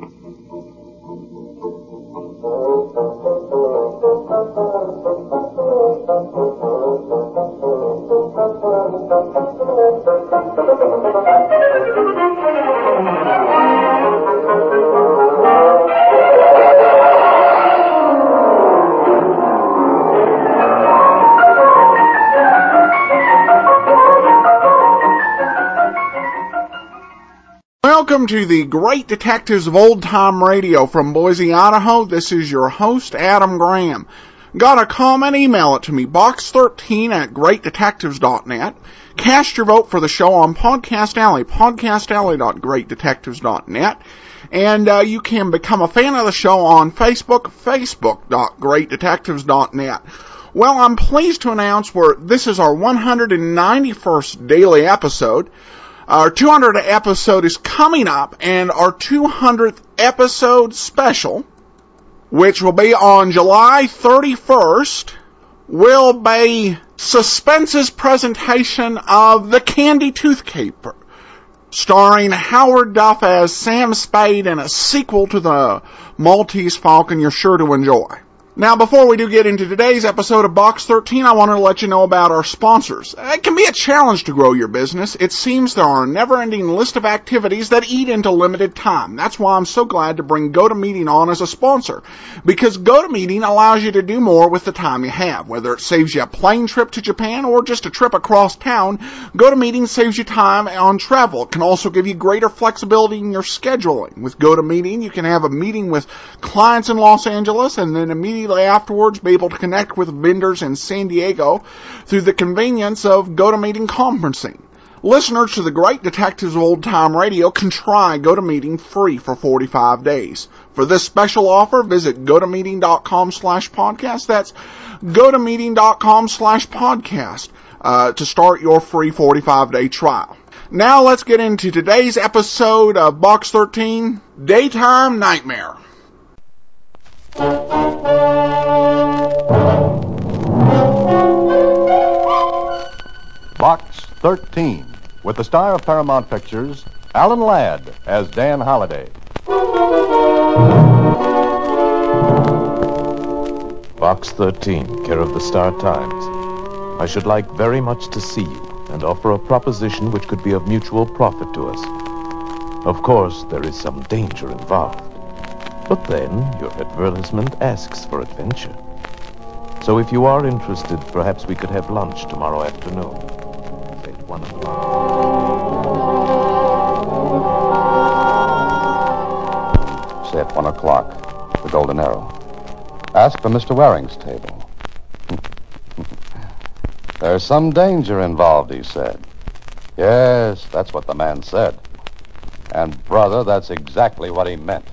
Mm-hmm. Welcome to the Great Detectives of Old Time Radio from Boise, Idaho. This is your host, Adam Graham. Got a comment? Email it to me, box13 at greatdetectives.net. Cast your vote for the show on Podcast Alley, podcastalley.greatdetectives.net. And uh, you can become a fan of the show on Facebook, facebook.greatdetectives.net. Well, I'm pleased to announce we're, this is our 191st daily episode. Our 200th episode is coming up, and our 200th episode special, which will be on July 31st, will be Suspense's presentation of The Candy Tooth Caper, starring Howard Duff as Sam Spade in a sequel to the Maltese Falcon you're sure to enjoy. Now, before we do get into today's episode of Box 13, I want to let you know about our sponsors. It can be a challenge to grow your business. It seems there are a never-ending list of activities that eat into limited time. That's why I'm so glad to bring GoToMeeting on as a sponsor. Because GoToMeeting allows you to do more with the time you have. Whether it saves you a plane trip to Japan or just a trip across town, GoToMeeting saves you time on travel. It can also give you greater flexibility in your scheduling. With GoToMeeting, you can have a meeting with clients in Los Angeles and then immediately afterwards be able to connect with vendors in San Diego through the convenience of GoToMeeting conferencing. Listeners to the Great Detectives of Old Time Radio can try GoToMeeting free for 45 days. For this special offer, visit gotomeeting.com slash podcast. That's gotomeeting.com slash podcast uh, to start your free 45-day trial. Now let's get into today's episode of Box 13, Daytime Nightmare. Box 13, with the star of Paramount Pictures, Alan Ladd as Dan Holliday. Box 13, care of the Star Times. I should like very much to see you and offer a proposition which could be of mutual profit to us. Of course, there is some danger involved. But then, your advertisement asks for adventure. So if you are interested, perhaps we could have lunch tomorrow afternoon. Say at one o'clock. Say at one o'clock, the Golden Arrow. Ask for Mr. Waring's table. There's some danger involved, he said. Yes, that's what the man said. And, brother, that's exactly what he meant.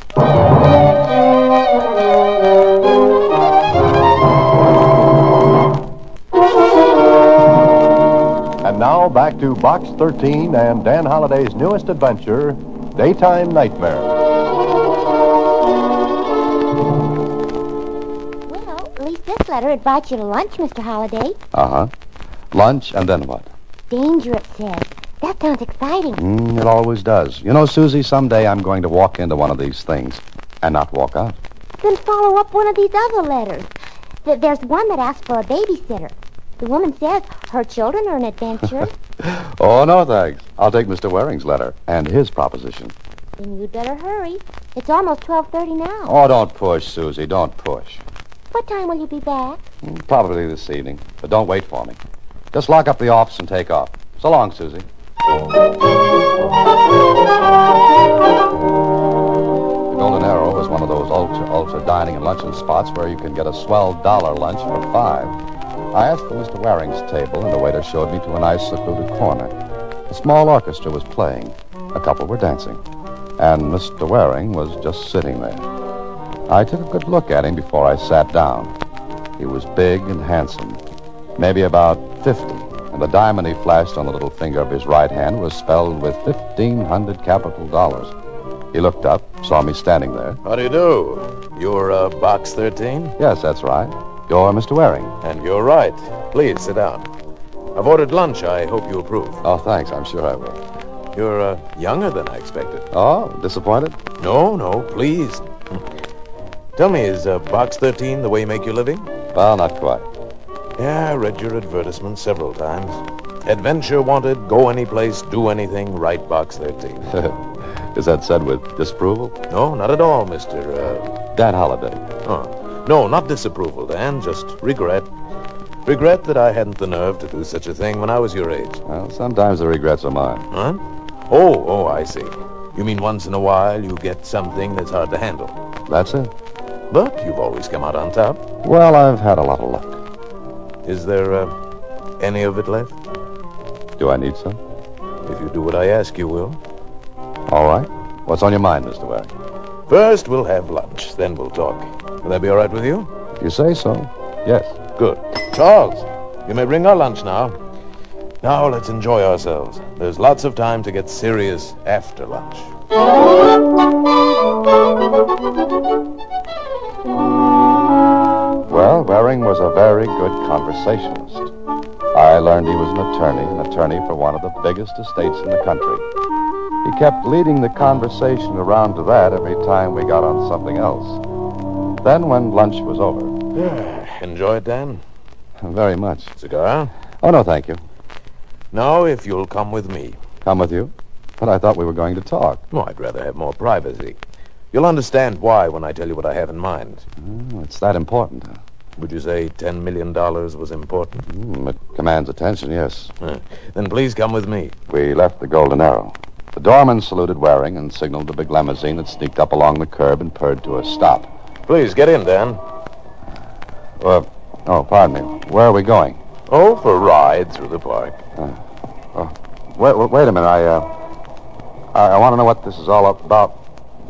And now back to Box 13 and Dan Holliday's newest adventure, Daytime Nightmare. Well, at least this letter invites you to lunch, Mr. Holliday. Uh huh. Lunch, and then what? Danger, it says. That sounds exciting. Mm, it always does. You know, Susie, someday I'm going to walk into one of these things and not walk out. Then follow up one of these other letters. Th- There's one that asks for a babysitter. The woman says her children are an adventure. Oh, no, thanks. I'll take Mr. Waring's letter and his proposition. then you'd better hurry. It's almost 12.30 now. Oh, don't push, Susie. Don't push. What time will you be back? Mm, Probably this evening, but don't wait for me. Just lock up the office and take off. So long, Susie. Golden Arrow was one of those ultra, ultra dining and luncheon spots where you can get a swell dollar lunch for five. I asked for Mr. Waring's table, and the waiter showed me to a nice secluded corner. A small orchestra was playing. A couple were dancing. And Mr. Waring was just sitting there. I took a good look at him before I sat down. He was big and handsome, maybe about 50, and the diamond he flashed on the little finger of his right hand was spelled with 1,500 capital dollars. He looked up, saw me standing there. How do you do? You're uh, Box 13? Yes, that's right. You're Mr. Waring. And you're right. Please sit down. I've ordered lunch. I hope you approve. Oh, thanks. I'm sure I will. You're uh, younger than I expected. Oh, disappointed? No, no, please. Tell me, is uh, Box 13 the way you make your living? Well, not quite. Yeah, I read your advertisement several times. Adventure wanted, go any place, do anything, write Box 13. Is that said with disapproval? No, not at all, Mr. Uh... Dan Holliday. Oh, no, not disapproval, Dan, just regret. Regret that I hadn't the nerve to do such a thing when I was your age. Well, sometimes the regrets are mine. Huh? Oh, oh, I see. You mean once in a while you get something that's hard to handle. That's it. But you've always come out on top. Well, I've had a lot of luck. Is there uh, any of it left? Do I need some? If you do what I ask, you will. All right. What's on your mind, Mr. Waring? First, we'll have lunch, then we'll talk. Will that be all right with you? If you say so, yes. Good. Charles, you may bring our lunch now. Now let's enjoy ourselves. There's lots of time to get serious after lunch. Well, Waring was a very good conversationalist. I learned he was an attorney, an attorney for one of the biggest estates in the country. He kept leading the conversation around to that every time we got on something else. Then, when lunch was over. Enjoy it, Dan? Very much. Cigar? Oh, no, thank you. Now, if you'll come with me. Come with you? But I thought we were going to talk. Oh, I'd rather have more privacy. You'll understand why when I tell you what I have in mind. Oh, it's that important, huh? Would you say $10 million was important? Mm, it commands attention, yes. Then please come with me. We left the Golden Arrow. The doorman saluted Waring and signaled the big limousine that sneaked up along the curb and purred to a stop. Please, get in, Dan. Uh, oh, pardon me. Where are we going? Oh, for a ride through the park. Oh, wait, wait, a minute. I, uh, I, I want to know what this is all about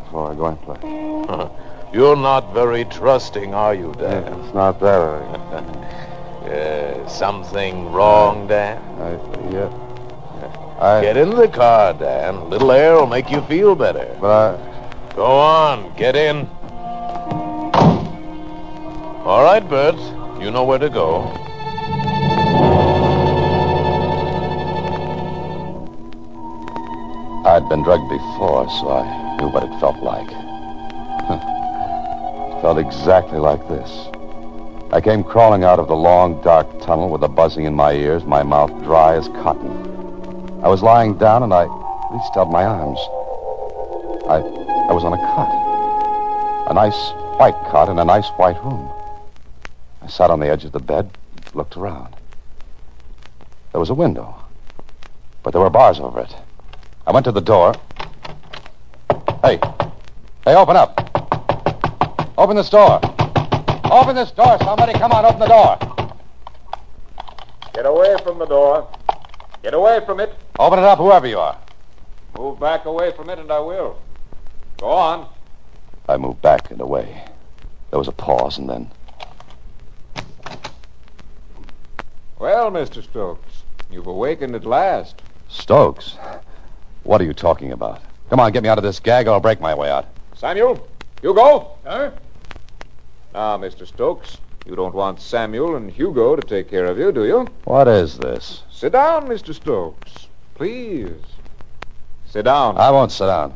before I go and play. You're not very trusting, are you, Dan? It's not that. Uh, something wrong, Dan? Yeah. I, Get in the car, Dan. A little air will make you feel better. but I, Go on, get in. All right, Bert. You know where to go. I'd been drugged before, so I knew what it felt like. it felt exactly like this. I came crawling out of the long, dark tunnel with a buzzing in my ears, my mouth dry as cotton. I was lying down and I reached out my arms. I, I was on a cot. A nice white cot in a nice white room. I sat on the edge of the bed, looked around. There was a window, but there were bars over it. I went to the door. Hey. Hey, open up. Open this door. Open this door, somebody. Come on, open the door. Get away from the door. Get away from it. Open it up, whoever you are. Move back away from it, and I will. Go on. I moved back and away. There was a pause, and then. Well, Mr. Stokes, you've awakened at last. Stokes. What are you talking about? Come on, get me out of this gag, or I'll break my way out. Samuel, Hugo. Sir? Now, Mr. Stokes, you don't want Samuel and Hugo to take care of you, do you? What is this? Sit down, Mr. Stokes. Please. Sit down. I won't sit down.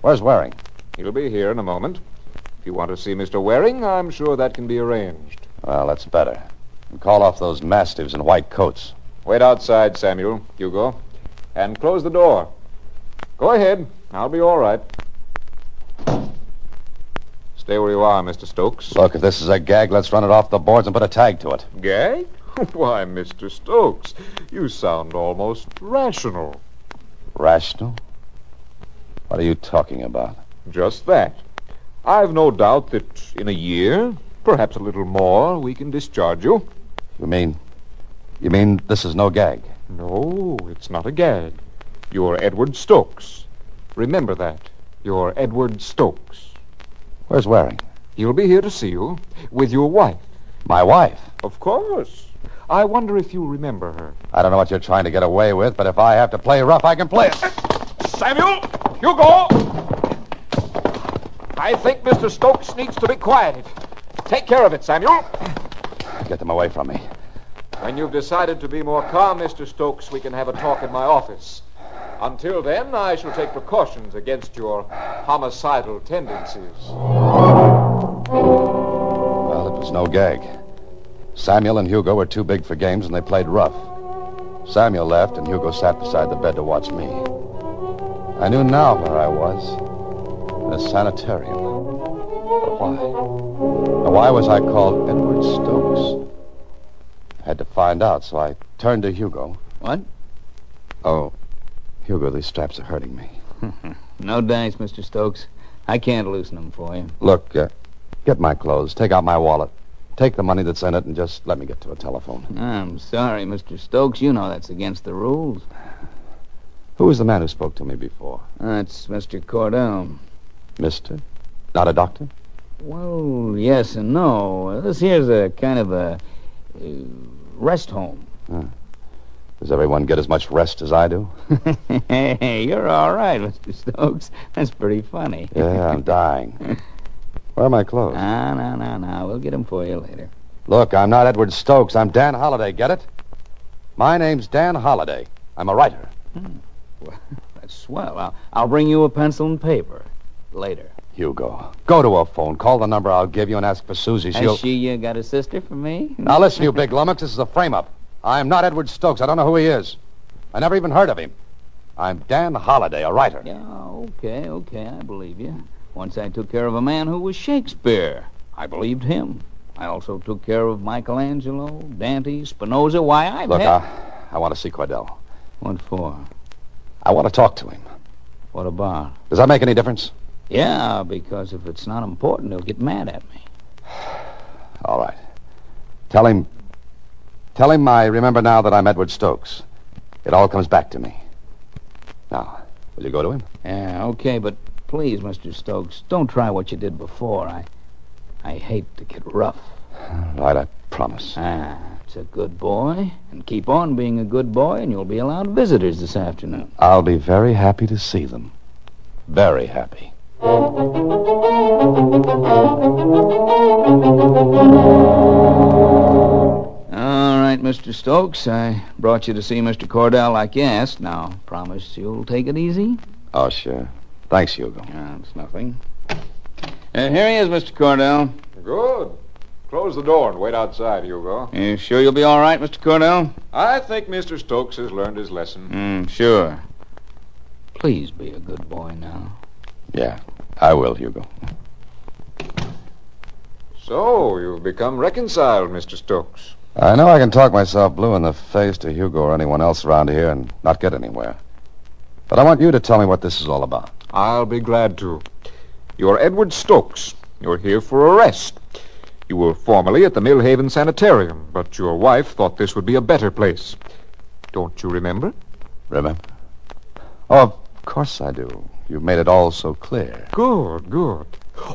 Where's Waring? He'll be here in a moment. If you want to see Mr. Waring, I'm sure that can be arranged. Well, that's better. And call off those mastiffs in white coats. Wait outside, Samuel, Hugo, and close the door. Go ahead. I'll be all right. Stay where you are, Mr. Stokes. Look, if this is a gag, let's run it off the boards and put a tag to it. Gag? Why, Mr. Stokes, you sound almost rational. Rational? What are you talking about? Just that. I've no doubt that in a year, perhaps a little more, we can discharge you. You mean. You mean this is no gag? No, it's not a gag. You're Edward Stokes. Remember that. You're Edward Stokes. Where's Waring? He'll be here to see you with your wife. My wife. Of course. I wonder if you remember her. I don't know what you're trying to get away with, but if I have to play rough, I can play it. Samuel! Hugo! I think Mr. Stokes needs to be quieted. Take care of it, Samuel. Get them away from me. When you've decided to be more calm, Mr. Stokes, we can have a talk in my office. Until then, I shall take precautions against your homicidal tendencies. Well, it was no gag. Samuel and Hugo were too big for games, and they played rough. Samuel left, and Hugo sat beside the bed to watch me. I knew now where I was. In a sanitarium. But why? Now, why was I called Edward Stokes? I had to find out, so I turned to Hugo. What? Oh, Hugo, these straps are hurting me. No thanks, Mr. Stokes. I can't loosen them for you. Look, uh, get my clothes, take out my wallet, take the money that's in it, and just let me get to a telephone. I'm sorry, Mr. Stokes. You know that's against the rules. Who was the man who spoke to me before? That's Mr. Cordell. Mister? Not a doctor? Well, yes and no. This here's a kind of a uh, rest home. Does everyone get as much rest as I do? hey, you're all right, Mr. Stokes. That's pretty funny. Yeah, I'm dying. Where are my clothes? Ah, no, no, no. We'll get them for you later. Look, I'm not Edward Stokes. I'm Dan Holliday. Get it? My name's Dan Holliday. I'm a writer. Well, that's swell. I'll, I'll bring you a pencil and paper later. Hugo, go to a phone. Call the number I'll give you and ask for Susie. She'll. Has she uh, got a sister for me? Now listen, you big lummox. This is a frame-up. I'm not Edward Stokes. I don't know who he is. I never even heard of him. I'm Dan Holliday, a writer. Yeah, okay, okay. I believe you. Once I took care of a man who was Shakespeare. I believed him. I also took care of Michelangelo, Dante, Spinoza. Why, I've Look, had... I, I want to see Cordell. What for? I want to talk to him. What about? Does that make any difference? Yeah, because if it's not important, he'll get mad at me. All right. Tell him. Tell him I remember now that I'm Edward Stokes. It all comes back to me. Now, will you go to him? Yeah, okay, but please, Mr. Stokes, don't try what you did before. I, I hate to get rough. Right, I promise. Ah, it's a good boy, and keep on being a good boy, and you'll be allowed visitors this afternoon. I'll be very happy to see them. Very happy. All right, Mr. Stokes, I brought you to see Mr. Cordell like you asked. Now, promise you'll take it easy? Oh, sure. Thanks, Hugo. Ah, it's nothing. Uh, here he is, Mr. Cordell. Good. Close the door and wait outside, Hugo. You sure you'll be all right, Mr. Cordell? I think Mr. Stokes has learned his lesson. Mm, sure. Please be a good boy now. Yeah, I will, Hugo. So, you've become reconciled, Mr. Stokes. I know I can talk myself blue in the face to Hugo or anyone else around here and not get anywhere. But I want you to tell me what this is all about. I'll be glad to. You're Edward Stokes. You're here for a rest. You were formerly at the Millhaven Sanitarium, but your wife thought this would be a better place. Don't you remember? Remember? Oh, of course I do. You've made it all so clear. Good, good.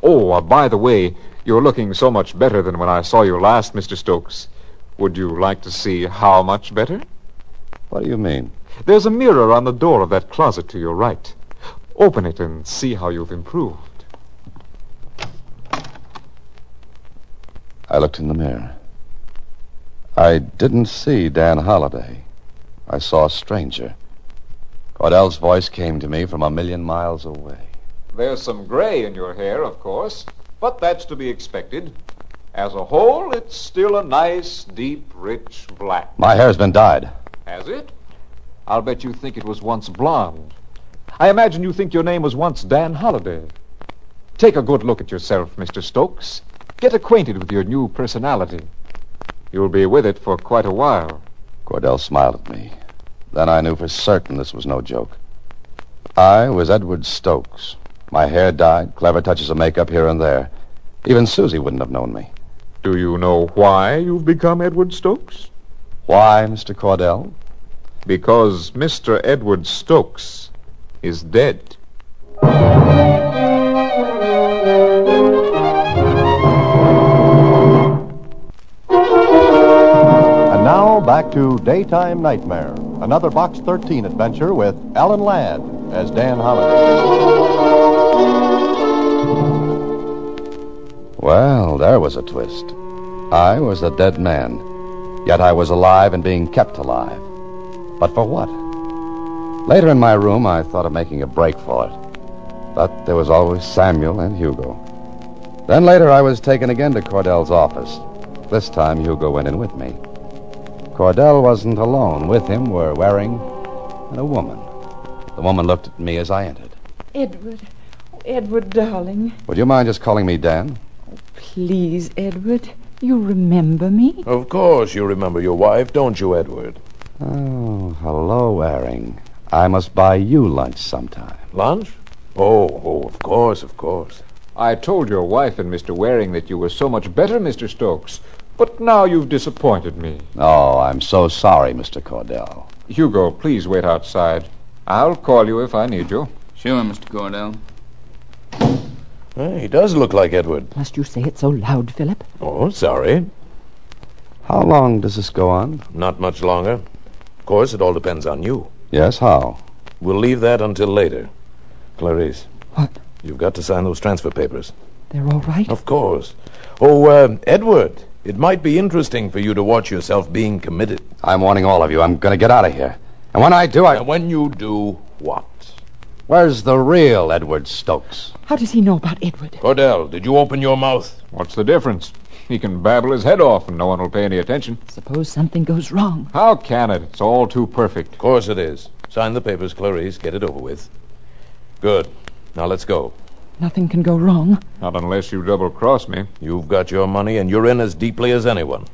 Oh, uh, by the way, you're looking so much better than when I saw you last, Mr. Stokes. Would you like to see how much better? What do you mean? There's a mirror on the door of that closet to your right. Open it and see how you've improved. I looked in the mirror. I didn't see Dan Holliday. I saw a stranger. Cordell's voice came to me from a million miles away. There's some gray in your hair, of course, but that's to be expected. As a whole, it's still a nice, deep, rich black. My hair's been dyed. Has it? I'll bet you think it was once blonde. I imagine you think your name was once Dan Holliday. Take a good look at yourself, Mr. Stokes. Get acquainted with your new personality. You'll be with it for quite a while. Cordell smiled at me. Then I knew for certain this was no joke. I was Edward Stokes. My hair dyed, clever touches of makeup here and there. Even Susie wouldn't have known me. Do you know why you've become Edward Stokes? Why, Mr. Cordell? Because Mr. Edward Stokes is dead. And now back to Daytime Nightmare, another Box 13 adventure with Alan Ladd as Dan Holliday. Well, there was a twist. I was a dead man, yet I was alive and being kept alive. But for what? Later in my room, I thought of making a break for it. But there was always Samuel and Hugo. Then later, I was taken again to Cordell's office. This time, Hugo went in with me. Cordell wasn't alone. With him were Waring and a woman. The woman looked at me as I entered. Edward. Oh, Edward, darling. Would you mind just calling me Dan? Please, Edward. You remember me? Of course you remember your wife, don't you, Edward? Oh, hello, Waring. I must buy you lunch sometime. Lunch? Oh, oh, of course, of course. I told your wife and Mr. Waring that you were so much better, Mr. Stokes. But now you've disappointed me. Oh, I'm so sorry, Mr. Cordell. Hugo, please wait outside. I'll call you if I need you. Sure, Mr. Cordell. He does look like Edward. Must you say it so loud, Philip? Oh, sorry. How long does this go on? Not much longer. Of course, it all depends on you. Yes, how? We'll leave that until later. Clarice. What? You've got to sign those transfer papers. They're all right? Of course. Oh, uh, Edward, it might be interesting for you to watch yourself being committed. I'm warning all of you. I'm going to get out of here. And when I do, I. And when you do, what? Where's the real Edward Stokes? How does he know about Edward? Cordell, did you open your mouth? What's the difference? He can babble his head off and no one will pay any attention. Suppose something goes wrong. How can it? It's all too perfect. Of course it is. Sign the papers, Clarice. Get it over with. Good. Now let's go. Nothing can go wrong. Not unless you double cross me. You've got your money, and you're in as deeply as anyone.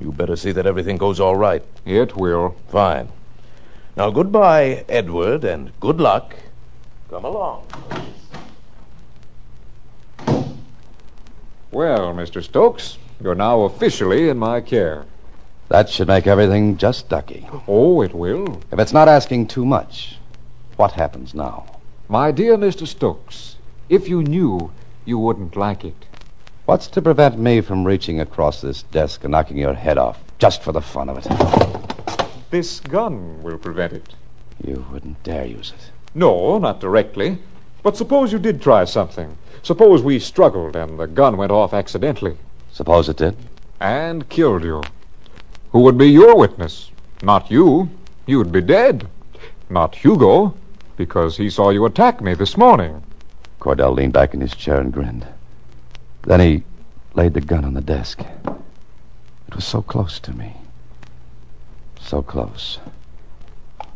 You better see that everything goes all right. It will. Fine. Now, goodbye, Edward, and good luck. Come along. Well, Mr. Stokes, you're now officially in my care. That should make everything just ducky. Oh, it will. If it's not asking too much, what happens now? My dear Mr. Stokes, if you knew, you wouldn't like it. What's to prevent me from reaching across this desk and knocking your head off, just for the fun of it? This gun will prevent it. You wouldn't dare use it. No, not directly. But suppose you did try something. Suppose we struggled and the gun went off accidentally Suppose it did? and killed you. Who would be your witness? Not you. You'd be dead. Not Hugo, because he saw you attack me this morning. Cordell leaned back in his chair and grinned. Then he laid the gun on the desk. It was so close to me. So close.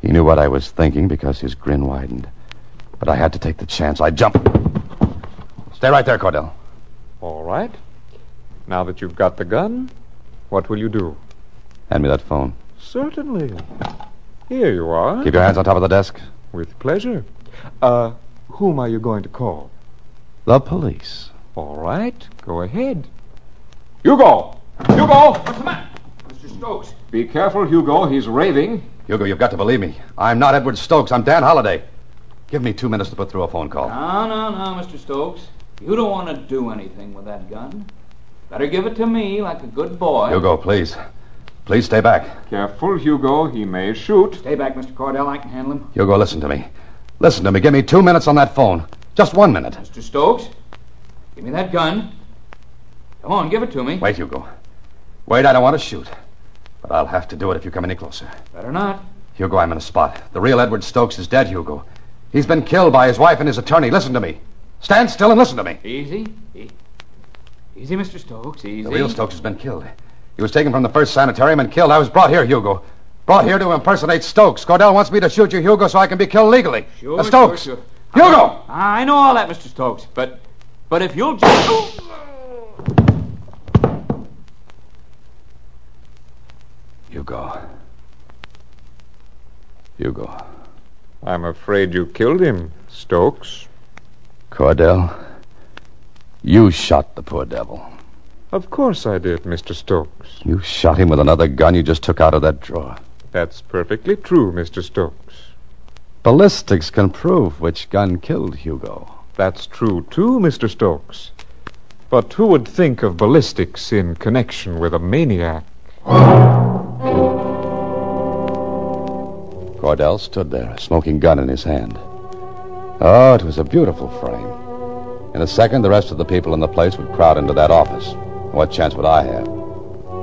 He knew what I was thinking because his grin widened. But I had to take the chance. I jumped. Stay right there, Cordell. All right. Now that you've got the gun, what will you do? Hand me that phone. Certainly. Here you are. Keep your hands on top of the desk. With pleasure. Uh, whom are you going to call? The police. All right, go ahead. Hugo! Hugo! What's the matter? Mr. Stokes. Be careful, Hugo. He's raving. Hugo, you've got to believe me. I'm not Edward Stokes. I'm Dan Holliday. Give me two minutes to put through a phone call. No, no, no, Mr. Stokes. You don't want to do anything with that gun. Better give it to me like a good boy. Hugo, please. Please stay back. Careful, Hugo. He may shoot. Stay back, Mr. Cordell. I can handle him. Hugo, listen to me. Listen to me. Give me two minutes on that phone. Just one minute. Mr. Stokes, give me that gun. Come on, give it to me. Wait, Hugo. Wait, I don't want to shoot. But I'll have to do it if you come any closer. Better not. Hugo, I'm in a spot. The real Edward Stokes is dead, Hugo. He's been killed by his wife and his attorney. Listen to me. Stand still and listen to me. Easy. E- Easy, Mr. Stokes. Easy. The real Stokes has been killed. He was taken from the first sanitarium and killed. I was brought here, Hugo. Brought here to impersonate Stokes. Cordell wants me to shoot you, Hugo, so I can be killed legally. Sure, Uh, Stokes. sure, sure. Hugo! I know all that, Mr. Stokes, but but if you'll just Hugo. Hugo. I'm afraid you killed him, Stokes. Cordell. You shot the poor devil. Of course I did, Mr. Stokes. You shot him with another gun you just took out of that drawer. That's perfectly true, Mr. Stokes. Ballistics can prove which gun killed Hugo. That's true, too, Mr. Stokes. But who would think of ballistics in connection with a maniac? Cordell stood there, a smoking gun in his hand. Oh, it was a beautiful frame. In a second, the rest of the people in the place would crowd into that office. What chance would I have?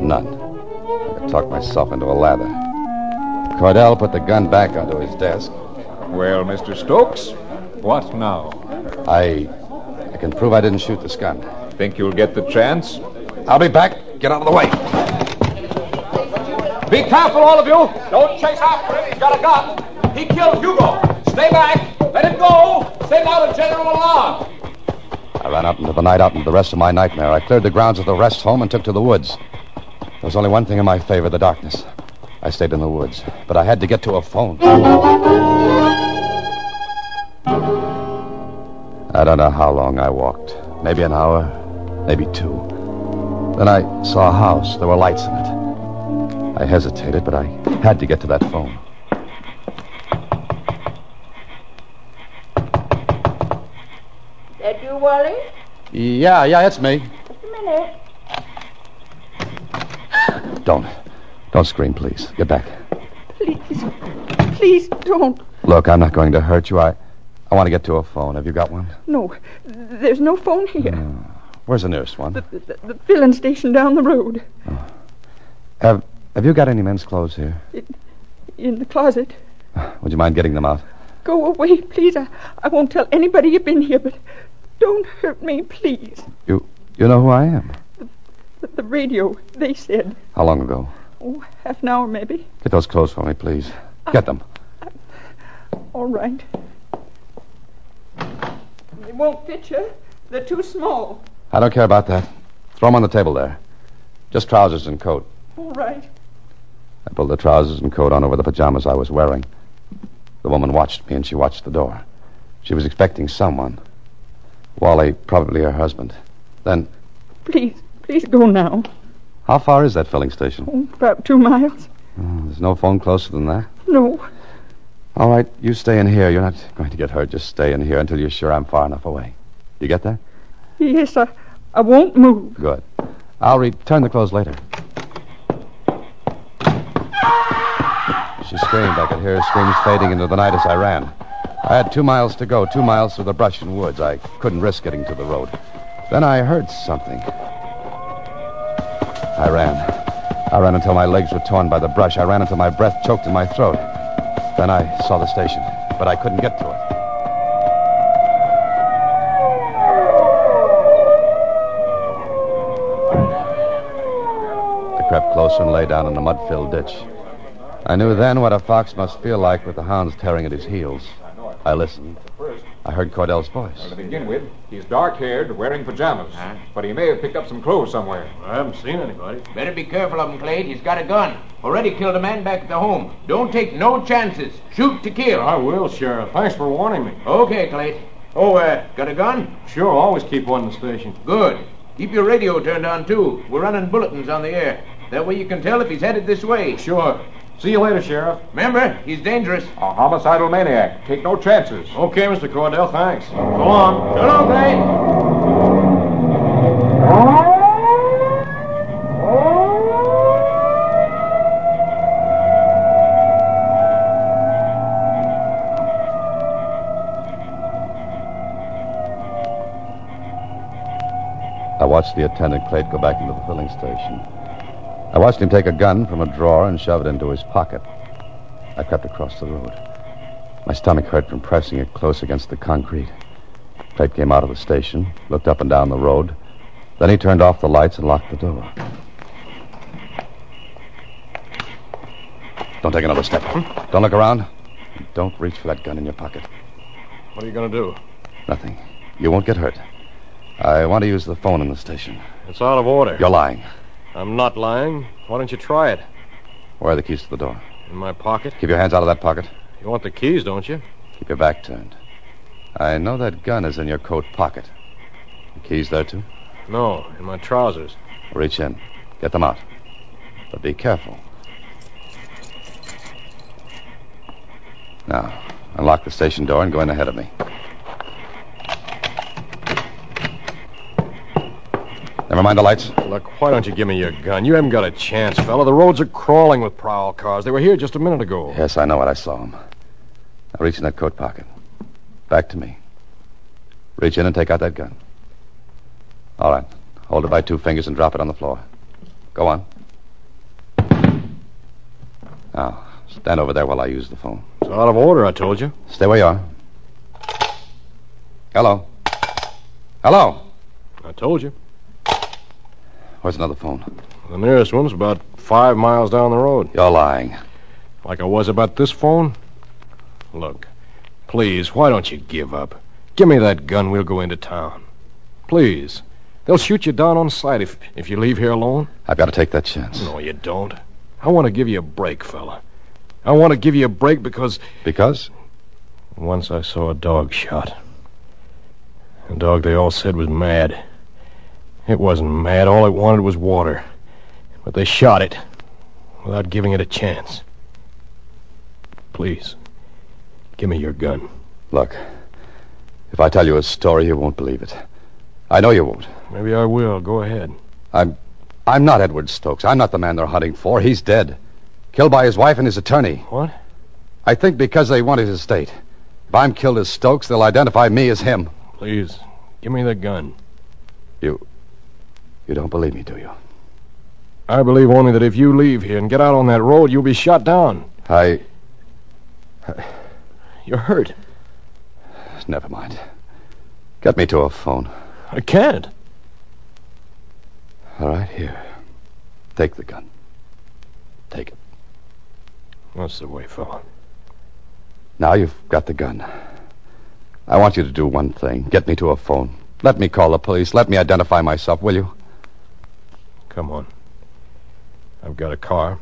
None. I could talk myself into a lather. Cordell put the gun back onto his desk. Well, Mr. Stokes, what now? I. I can prove I didn't shoot this gun. Think you'll get the chance? I'll be back. Get out of the way. Be careful, all of you! Don't chase after him. He's got a gun. He killed Hugo. Stay back. Let him go. Send out a general alarm. I ran out into the night, out into the rest of my nightmare. I cleared the grounds of the rest home and took to the woods. There was only one thing in my favor the darkness. I stayed in the woods, but I had to get to a phone. I don't know how long I walked. Maybe an hour, maybe two. Then I saw a house. There were lights in it. I hesitated, but I had to get to that phone. That you, Wally? Yeah, yeah, it's me. Just a minute. Don't. Don't scream, please. Get back. Please. Please don't. Look, I'm not going to hurt you. I, I want to get to a phone. Have you got one? No. There's no phone here. Where's the nearest one? The, the, the filling station down the road. Oh. Have Have you got any men's clothes here? In the closet. Would you mind getting them out? Go away, please. I, I won't tell anybody you've been here, but don't hurt me, please. You You know who I am? The, the radio, they said. How long ago? Oh, half an hour, maybe. Get those clothes for me, please. Ah. Get them. All right. They won't fit you. They're too small. I don't care about that. Throw them on the table there. Just trousers and coat. All right. I pulled the trousers and coat on over the pajamas I was wearing. The woman watched me and she watched the door. She was expecting someone. Wally, probably her husband. Then, Please, please go now. how far is that filling station? Oh, about two miles. Oh, there's no phone closer than that. No. All right, you stay in here. You're not going to get hurt. Just stay in here until you're sure I'm far enough away. You get that? Yes, I, I won't move. Good. I'll return the clothes later. She screamed. I could hear her screams fading into the night as I ran. I had two miles to go, two miles through the brush and woods. I couldn't risk getting to the road. Then I heard something. I ran. I ran until my legs were torn by the brush. I ran until my breath choked in my throat. Then I saw the station, but I couldn't get to it. I crept closer and lay down in a mud-filled ditch. I knew then what a fox must feel like with the hounds tearing at his heels. I listened. I heard Cordell's voice. To begin with, he's dark-haired, wearing pajamas. But he may have picked up some clothes somewhere. I haven't seen anybody. Better be careful of him, Clade. He's got a gun. Already killed a man back at the home. Don't take no chances. Shoot to kill. I will, Sheriff. Thanks for warning me. Okay, Clade. Oh, uh, got a gun? Sure, always keep one in the station. Good. Keep your radio turned on, too. We're running bulletins on the air. That way you can tell if he's headed this way. Sure. See you later, Sheriff. Remember, he's dangerous. A homicidal maniac. Take no chances. Okay, Mr. Cordell, thanks. So long. So long, Clade. I watched the attendant Clade go back into the filling station. I watched him take a gun from a drawer and shove it into his pocket. I crept across the road. My stomach hurt from pressing it close against the concrete. Clade came out of the station, looked up and down the road. Then he turned off the lights and locked the door. Don't take another step. Hmm? Don't look around. Don't reach for that gun in your pocket. What are you going to do? Nothing. You won't get hurt. I want to use the phone in the station. It's out of order. You're lying. I'm not lying. Why don't you try it? Where are the keys to the door? In my pocket? Keep your hands out of that pocket. You want the keys, don't you? Keep your back turned. I know that gun is in your coat pocket. The keys there, too? No, in my trousers. Reach in. Get them out. But be careful. Now, unlock the station door and go in ahead of me. Never mind the lights. Look, why don't you give me your gun? You haven't got a chance, fella. The roads are crawling with prowl cars. They were here just a minute ago. Yes, I know what I saw him. Now reach in that coat pocket. Back to me. Reach in and take out that gun. All right. Hold it by two fingers and drop it on the floor. Go on. Now, Stand over there while I use the phone. It's out of order, I told you. Stay where you are. Hello. Hello. I told you. Where's another phone? The nearest one's about five miles down the road. You're lying. Like I was about this phone? Look, please, why don't you give up? Give me that gun, we'll go into town. Please. They'll shoot you down on sight if, if you leave here alone. I've got to take that chance. No, you don't. I want to give you a break, fella. I want to give you a break because Because? once I saw a dog shot. A dog they all said was mad. It wasn't mad. All it wanted was water. But they shot it without giving it a chance. Please, give me your gun. Look, if I tell you a story, you won't believe it. I know you won't. Maybe I will. Go ahead. I'm. I'm not Edward Stokes. I'm not the man they're hunting for. He's dead. Killed by his wife and his attorney. What? I think because they want his estate. If I'm killed as Stokes, they'll identify me as him. Please, give me the gun. You. You don't believe me, do you? I believe only that if you leave here and get out on that road, you'll be shot down. I. You're hurt. Never mind. Get me to a phone. I can't. All right, here. Take the gun. Take it. That's the way, fella. Now you've got the gun. I want you to do one thing. Get me to a phone. Let me call the police. Let me identify myself, will you? Come on. I've got a car.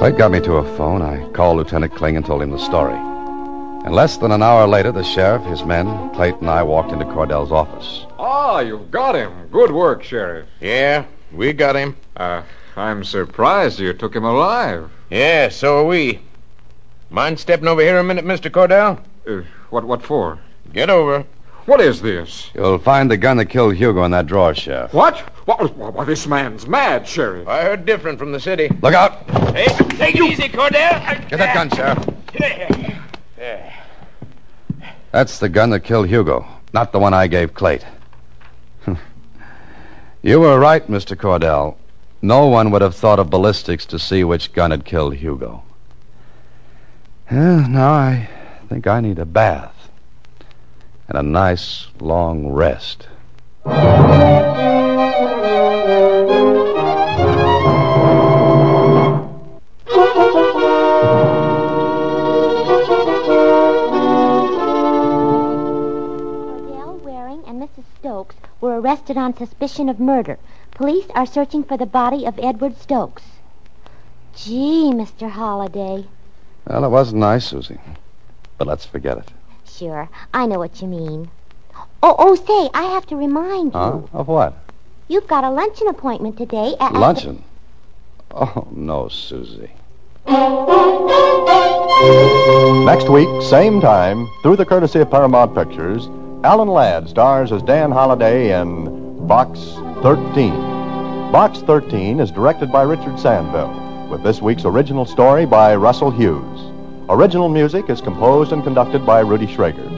Clayt got me to a phone. I called Lieutenant Kling and told him the story. And less than an hour later, the sheriff, his men, Clayt, and I walked into Cordell's office. Ah, you've got him. Good work, Sheriff. Yeah, we got him. Uh, I'm surprised you took him alive. Yeah, so are we. Mind stepping over here a minute, Mr. Cordell? Uh, what, what for? Get over. What is this? You'll find the gun that killed Hugo in that drawer, Sheriff. What? What? Why, this man's mad, Sheriff. I heard different from the city. Look out! Hey, take it easy, Cordell. Get that gun, Sheriff. There. That's the gun that killed Hugo, not the one I gave Clayt. you were right, Mr. Cordell. No one would have thought of ballistics to see which gun had killed Hugo. Yeah, now I think I need a bath and a nice long rest. Cordell, Waring, and Mrs. Stokes were arrested on suspicion of murder. Police are searching for the body of Edward Stokes. Gee, Mr. Holliday. Well, it wasn't nice, Susie. But let's forget it. Sure, I know what you mean. Oh, oh, say, I have to remind you. Huh? Of what? You've got a luncheon appointment today at... Luncheon? Oh, no, Susie. Next week, same time, through the courtesy of Paramount Pictures, Alan Ladd stars as Dan Holliday in Box 13. Box 13 is directed by Richard Sanville, with this week's original story by Russell Hughes. Original music is composed and conducted by Rudy Schrager.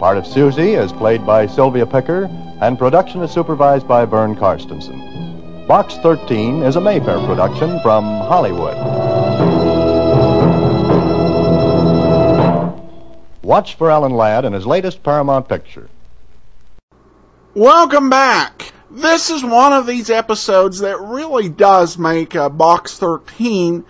Part of Susie is played by Sylvia Picker, and production is supervised by Vern Carstensen. Box 13 is a Mayfair production from Hollywood. Watch for Alan Ladd in his latest Paramount picture. Welcome back. This is one of these episodes that really does make uh, Box 13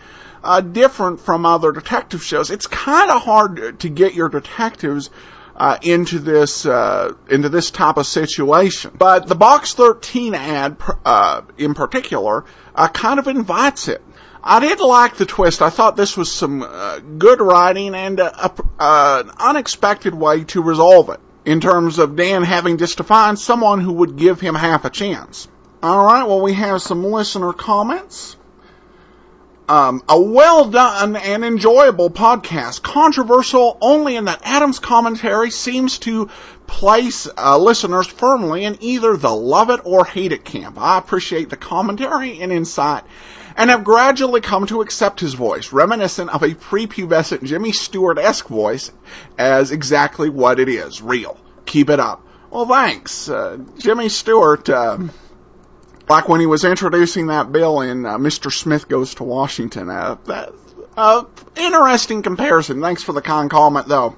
uh, different from other detective shows. It's kind of hard to get your detectives uh, into this uh, into this type of situation, but the Box 13 ad, uh, in particular, uh, kind of invites it. I did like the twist. I thought this was some uh, good writing and uh, uh, an unexpected way to resolve it in terms of Dan having just to find someone who would give him half a chance. All right, well, we have some listener comments. Um, a well done and enjoyable podcast, controversial only in that Adam's commentary seems to place uh, listeners firmly in either the love it or hate it camp. I appreciate the commentary and insight and have gradually come to accept his voice, reminiscent of a prepubescent Jimmy Stewart-esque voice, as exactly what it is, real. Keep it up. Well, thanks. Uh, Jimmy Stewart, uh, like when he was introducing that bill in uh, Mr. Smith Goes to Washington. Uh, that, uh, interesting comparison. Thanks for the kind comment, though.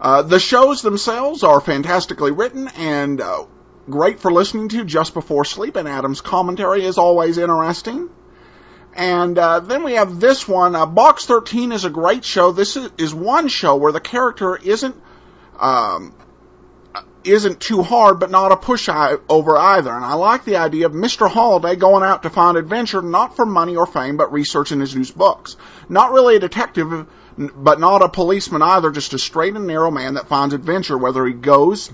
Uh, the shows themselves are fantastically written and uh, great for listening to just before sleep, and Adam's commentary is always interesting. And uh, then we have this one. Uh, Box 13 is a great show. This is, is one show where the character isn't um, isn't too hard, but not a pushover either. And I like the idea of Mr. Holiday going out to find adventure, not for money or fame, but researching his new books. Not really a detective, but not a policeman either, just a straight and narrow man that finds adventure, whether he goes,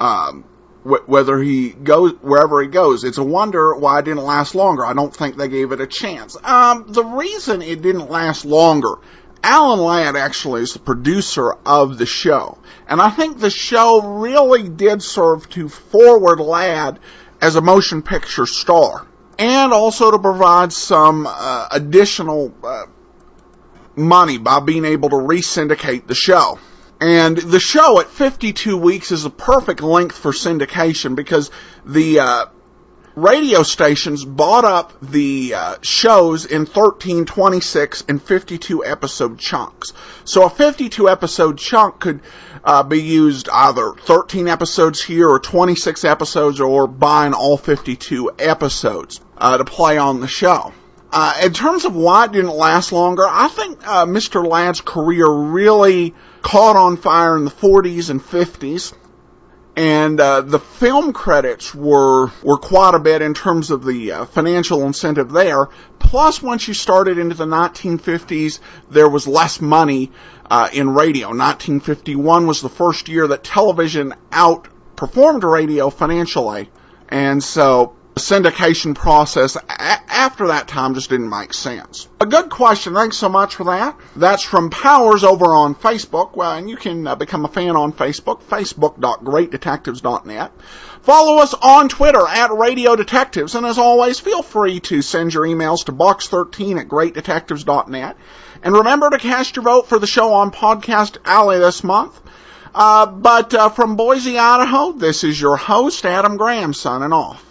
um, wh- whether he goes wherever he goes. It's a wonder why it didn't last longer. I don't think they gave it a chance. Um, the reason it didn't last longer Alan Ladd actually is the producer of the show. And I think the show really did serve to forward Ladd as a motion picture star. And also to provide some uh, additional uh, money by being able to re-syndicate the show. And the show at 52 weeks is a perfect length for syndication because the uh, radio stations bought up the uh, shows in 13, 26, and 52 episode chunks. So a 52 episode chunk could uh, be used either 13 episodes here or 26 episodes or buying all 52 episodes uh, to play on the show. Uh, in terms of why it didn't last longer, I think uh, Mr. Ladd's career really caught on fire in the 40s and 50s and uh, the film credits were were quite a bit in terms of the uh, financial incentive there. Plus, once you started into the 1950s, there was less money uh, in radio. 1951 was the first year that television outperformed radio financially, and so syndication process a- after that time just didn't make sense. A good question. Thanks so much for that. That's from Powers over on Facebook. Well, and you can uh, become a fan on Facebook, facebook.greatdetectives.net. Follow us on Twitter at Radio Detectives, and as always, feel free to send your emails to box13 at greatdetectives.net. And remember to cast your vote for the show on Podcast Alley this month. Uh, but uh, from Boise, Idaho, this is your host, Adam Graham, signing off.